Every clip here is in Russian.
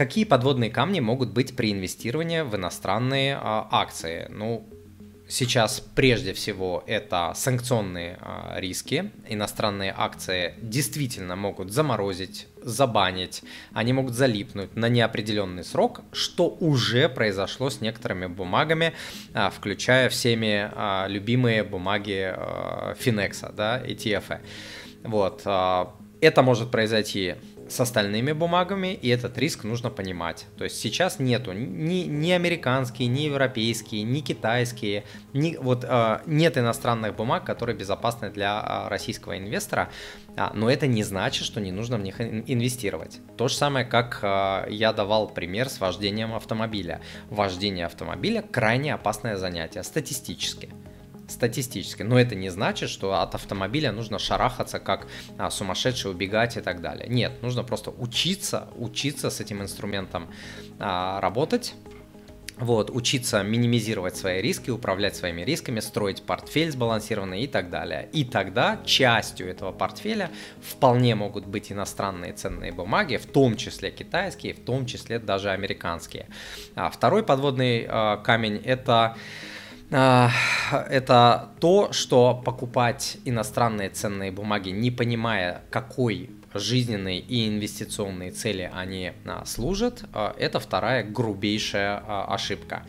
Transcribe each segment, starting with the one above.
какие подводные камни могут быть при инвестировании в иностранные а, акции? Ну, сейчас прежде всего это санкционные а, риски. Иностранные акции действительно могут заморозить, забанить, они могут залипнуть на неопределенный срок, что уже произошло с некоторыми бумагами, а, включая всеми а, любимые бумаги Финекса, да, ETF. Вот. А, это может произойти с остальными бумагами, и этот риск нужно понимать. То есть сейчас нету ни, ни американские, ни европейские, ни китайские, ни, вот, э, нет иностранных бумаг, которые безопасны для э, российского инвестора, а, но это не значит, что не нужно в них инвестировать. То же самое, как э, я давал пример с вождением автомобиля. Вождение автомобиля крайне опасное занятие статистически статистически. Но это не значит, что от автомобиля нужно шарахаться как а, сумасшедший, убегать и так далее. Нет, нужно просто учиться, учиться с этим инструментом а, работать. Вот, учиться минимизировать свои риски, управлять своими рисками, строить портфель сбалансированный и так далее. И тогда частью этого портфеля вполне могут быть иностранные ценные бумаги, в том числе китайские, в том числе даже американские. А второй подводный а, камень это это то, что покупать иностранные ценные бумаги, не понимая, какой жизненной и инвестиционной цели они а, служат, а, это вторая грубейшая ошибка.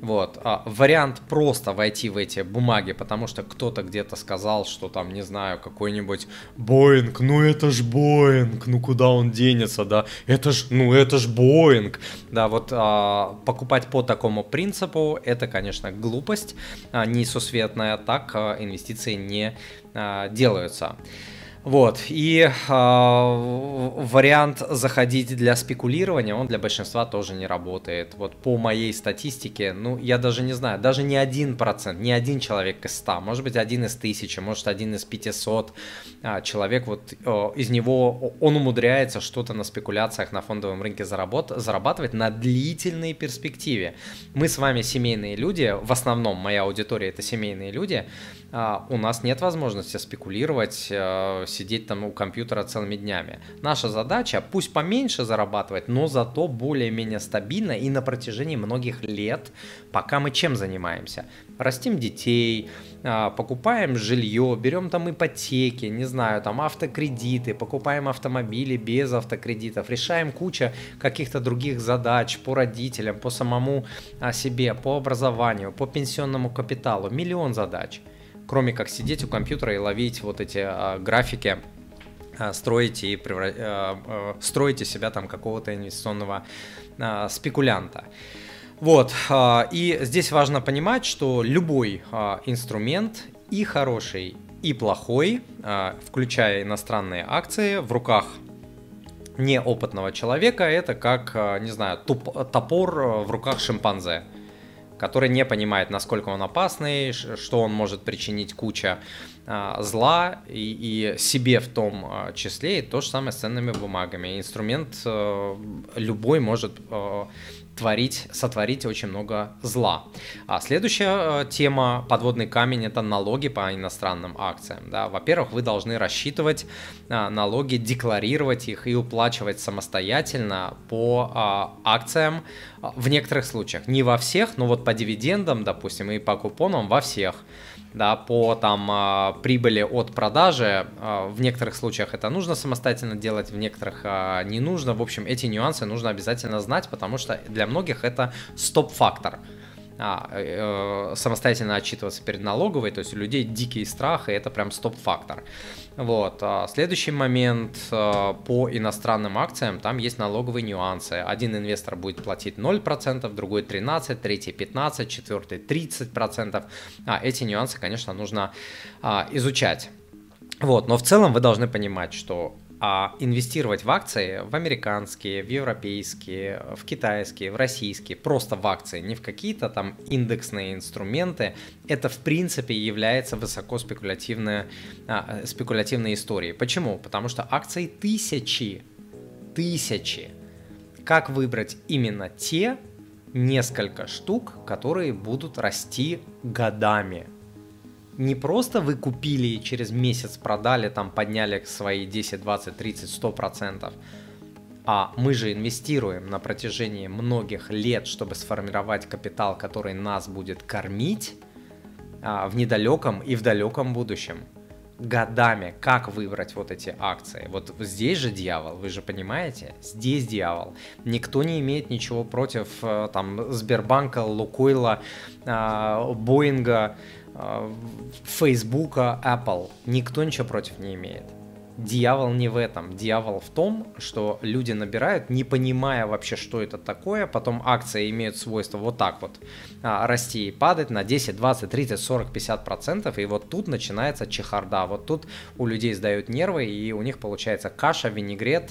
Вот. А вариант просто войти в эти бумаги, потому что кто-то где-то сказал, что там, не знаю, какой-нибудь Боинг, ну это ж Боинг, ну куда он денется, да, это ж, ну это ж Боинг. Да, вот а, покупать по такому принципу, это, конечно, глупость а, несусветная, так а, инвестиции не а, делаются. Вот, и э, вариант заходить для спекулирования, он для большинства тоже не работает. Вот по моей статистике, ну, я даже не знаю, даже не один процент, не один человек из ста, может быть, один из тысячи, может, один из пятисот э, человек, вот э, из него он умудряется что-то на спекуляциях на фондовом рынке заработ, зарабатывать на длительной перспективе. Мы с вами семейные люди, в основном моя аудитория это семейные люди, э, у нас нет возможности спекулировать, э, сидеть там у компьютера целыми днями. Наша задача, пусть поменьше зарабатывать, но зато более-менее стабильно и на протяжении многих лет, пока мы чем занимаемся? Растим детей, а, покупаем жилье, берем там ипотеки, не знаю, там автокредиты, покупаем автомобили без автокредитов, решаем куча каких-то других задач по родителям, по самому а, себе, по образованию, по пенсионному капиталу, миллион задач – кроме как сидеть у компьютера и ловить вот эти а, графики, а, строите и превра... а, а, строите себя там какого-то инвестиционного а, спекулянта. Вот, а, и здесь важно понимать, что любой а, инструмент и хороший, и плохой, включая иностранные акции, в руках неопытного человека, это как, не знаю, туп, топор в руках шимпанзе который не понимает, насколько он опасный, что он может причинить куча а, зла и, и себе в том а, числе, и то же самое с ценными бумагами. Инструмент а, любой может а, творить, сотворить очень много зла. А следующая э, тема, подводный камень, это налоги по иностранным акциям. Да. Во-первых, вы должны рассчитывать а, налоги, декларировать их и уплачивать самостоятельно по а, акциям в некоторых случаях. Не во всех, но вот по дивидендам, допустим, и по купонам во всех да, по там а, прибыли от продажи. А, в некоторых случаях это нужно самостоятельно делать, в некоторых а, не нужно. В общем, эти нюансы нужно обязательно знать, потому что для многих это стоп-фактор а, э, самостоятельно отчитываться перед налоговой, то есть у людей дикий страх, и это прям стоп-фактор. Вот. А следующий момент а, по иностранным акциям, там есть налоговые нюансы. Один инвестор будет платить 0%, другой 13%, третий 15%, четвертый 30%. А, эти нюансы, конечно, нужно а, изучать. Вот, но в целом вы должны понимать, что а инвестировать в акции, в американские, в европейские, в китайские, в российские, просто в акции, не в какие-то там индексные инструменты, это в принципе является высоко спекулятивной, а, спекулятивной историей. Почему? Потому что акции тысячи, тысячи. Как выбрать именно те несколько штук, которые будут расти годами? Не просто вы купили и через месяц продали, там подняли свои 10, 20, 30, 100 процентов, А мы же инвестируем на протяжении многих лет, чтобы сформировать капитал, который нас будет кормить а, в недалеком и в далеком будущем годами, как выбрать вот эти акции. Вот здесь же дьявол, вы же понимаете? Здесь дьявол. Никто не имеет ничего против э, там Сбербанка, Лукойла, а, Боинга, Фейсбука, Apple. Никто ничего против не имеет. Дьявол не в этом. Дьявол в том, что люди набирают, не понимая вообще, что это такое. Потом акции имеют свойство вот так вот а, расти и падать на 10, 20, 30, 40, 50 процентов. И вот тут начинается чехарда. Вот тут у людей сдают нервы, и у них получается каша, винегрет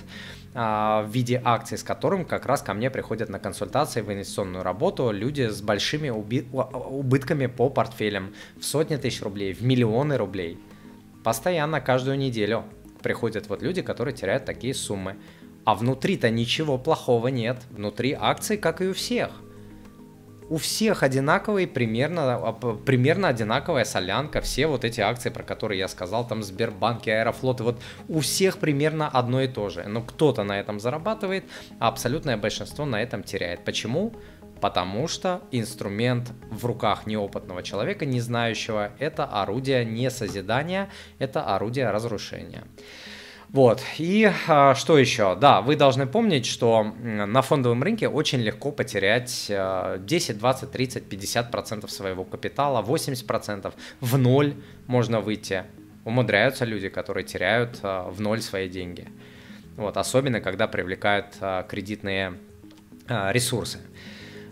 в виде акций, с которым как раз ко мне приходят на консультации в инвестиционную работу люди с большими уби- убытками по портфелям в сотни тысяч рублей, в миллионы рублей. Постоянно, каждую неделю приходят вот люди, которые теряют такие суммы. А внутри-то ничего плохого нет. Внутри акций, как и у всех. У всех одинаковые, примерно, а, примерно одинаковая солянка. Все вот эти акции, про которые я сказал, там Сбербанк и Аэрофлот, вот у всех примерно одно и то же. Но кто-то на этом зарабатывает, а абсолютное большинство на этом теряет. Почему? Потому что инструмент в руках неопытного человека, не знающего, это орудие не созидания, это орудие разрушения. Вот, и а, что еще? Да, вы должны помнить, что на фондовом рынке очень легко потерять 10, 20, 30, 50 процентов своего капитала, 80 процентов, в ноль можно выйти. Умудряются люди, которые теряют а, в ноль свои деньги. Вот, особенно когда привлекают а, кредитные а, ресурсы.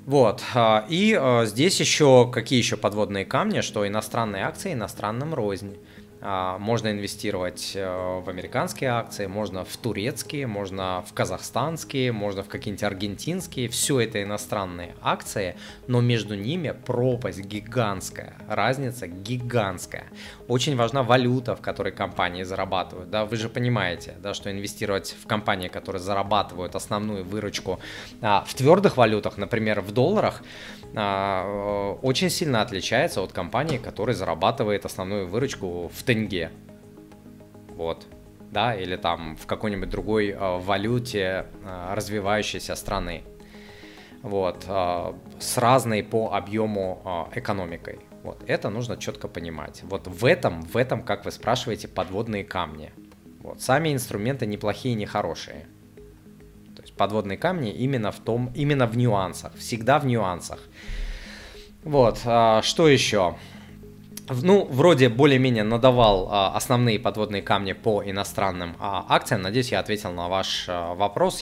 Вот. А, и а, здесь еще какие еще подводные камни, что иностранные акции иностранным рознь. А, можно инвестировать э, в американские акции, можно в турецкие, можно в казахстанские, можно в какие-нибудь аргентинские. Все это иностранные акции, но между ними пропасть гигантская, разница гигантская. Очень важна валюта, в которой компании зарабатывают. Да? Вы же понимаете, да, что инвестировать в компании, которые зарабатывают основную выручку в твердых валютах, например, в долларах, э, очень сильно отличается от компании, которая зарабатывает основную выручку в тенге. Вот. Да, или там в какой-нибудь другой э, валюте э, развивающейся страны. Вот. Э, с разной по объему э, экономикой. Вот. Это нужно четко понимать. Вот в этом, в этом, как вы спрашиваете, подводные камни. Вот. Сами инструменты неплохие, не хорошие. То есть подводные камни именно в том, именно в нюансах, всегда в нюансах. Вот, что еще? Ну, вроде более-менее надавал а, основные подводные камни по иностранным а, акциям. Надеюсь, я ответил на ваш а, вопрос.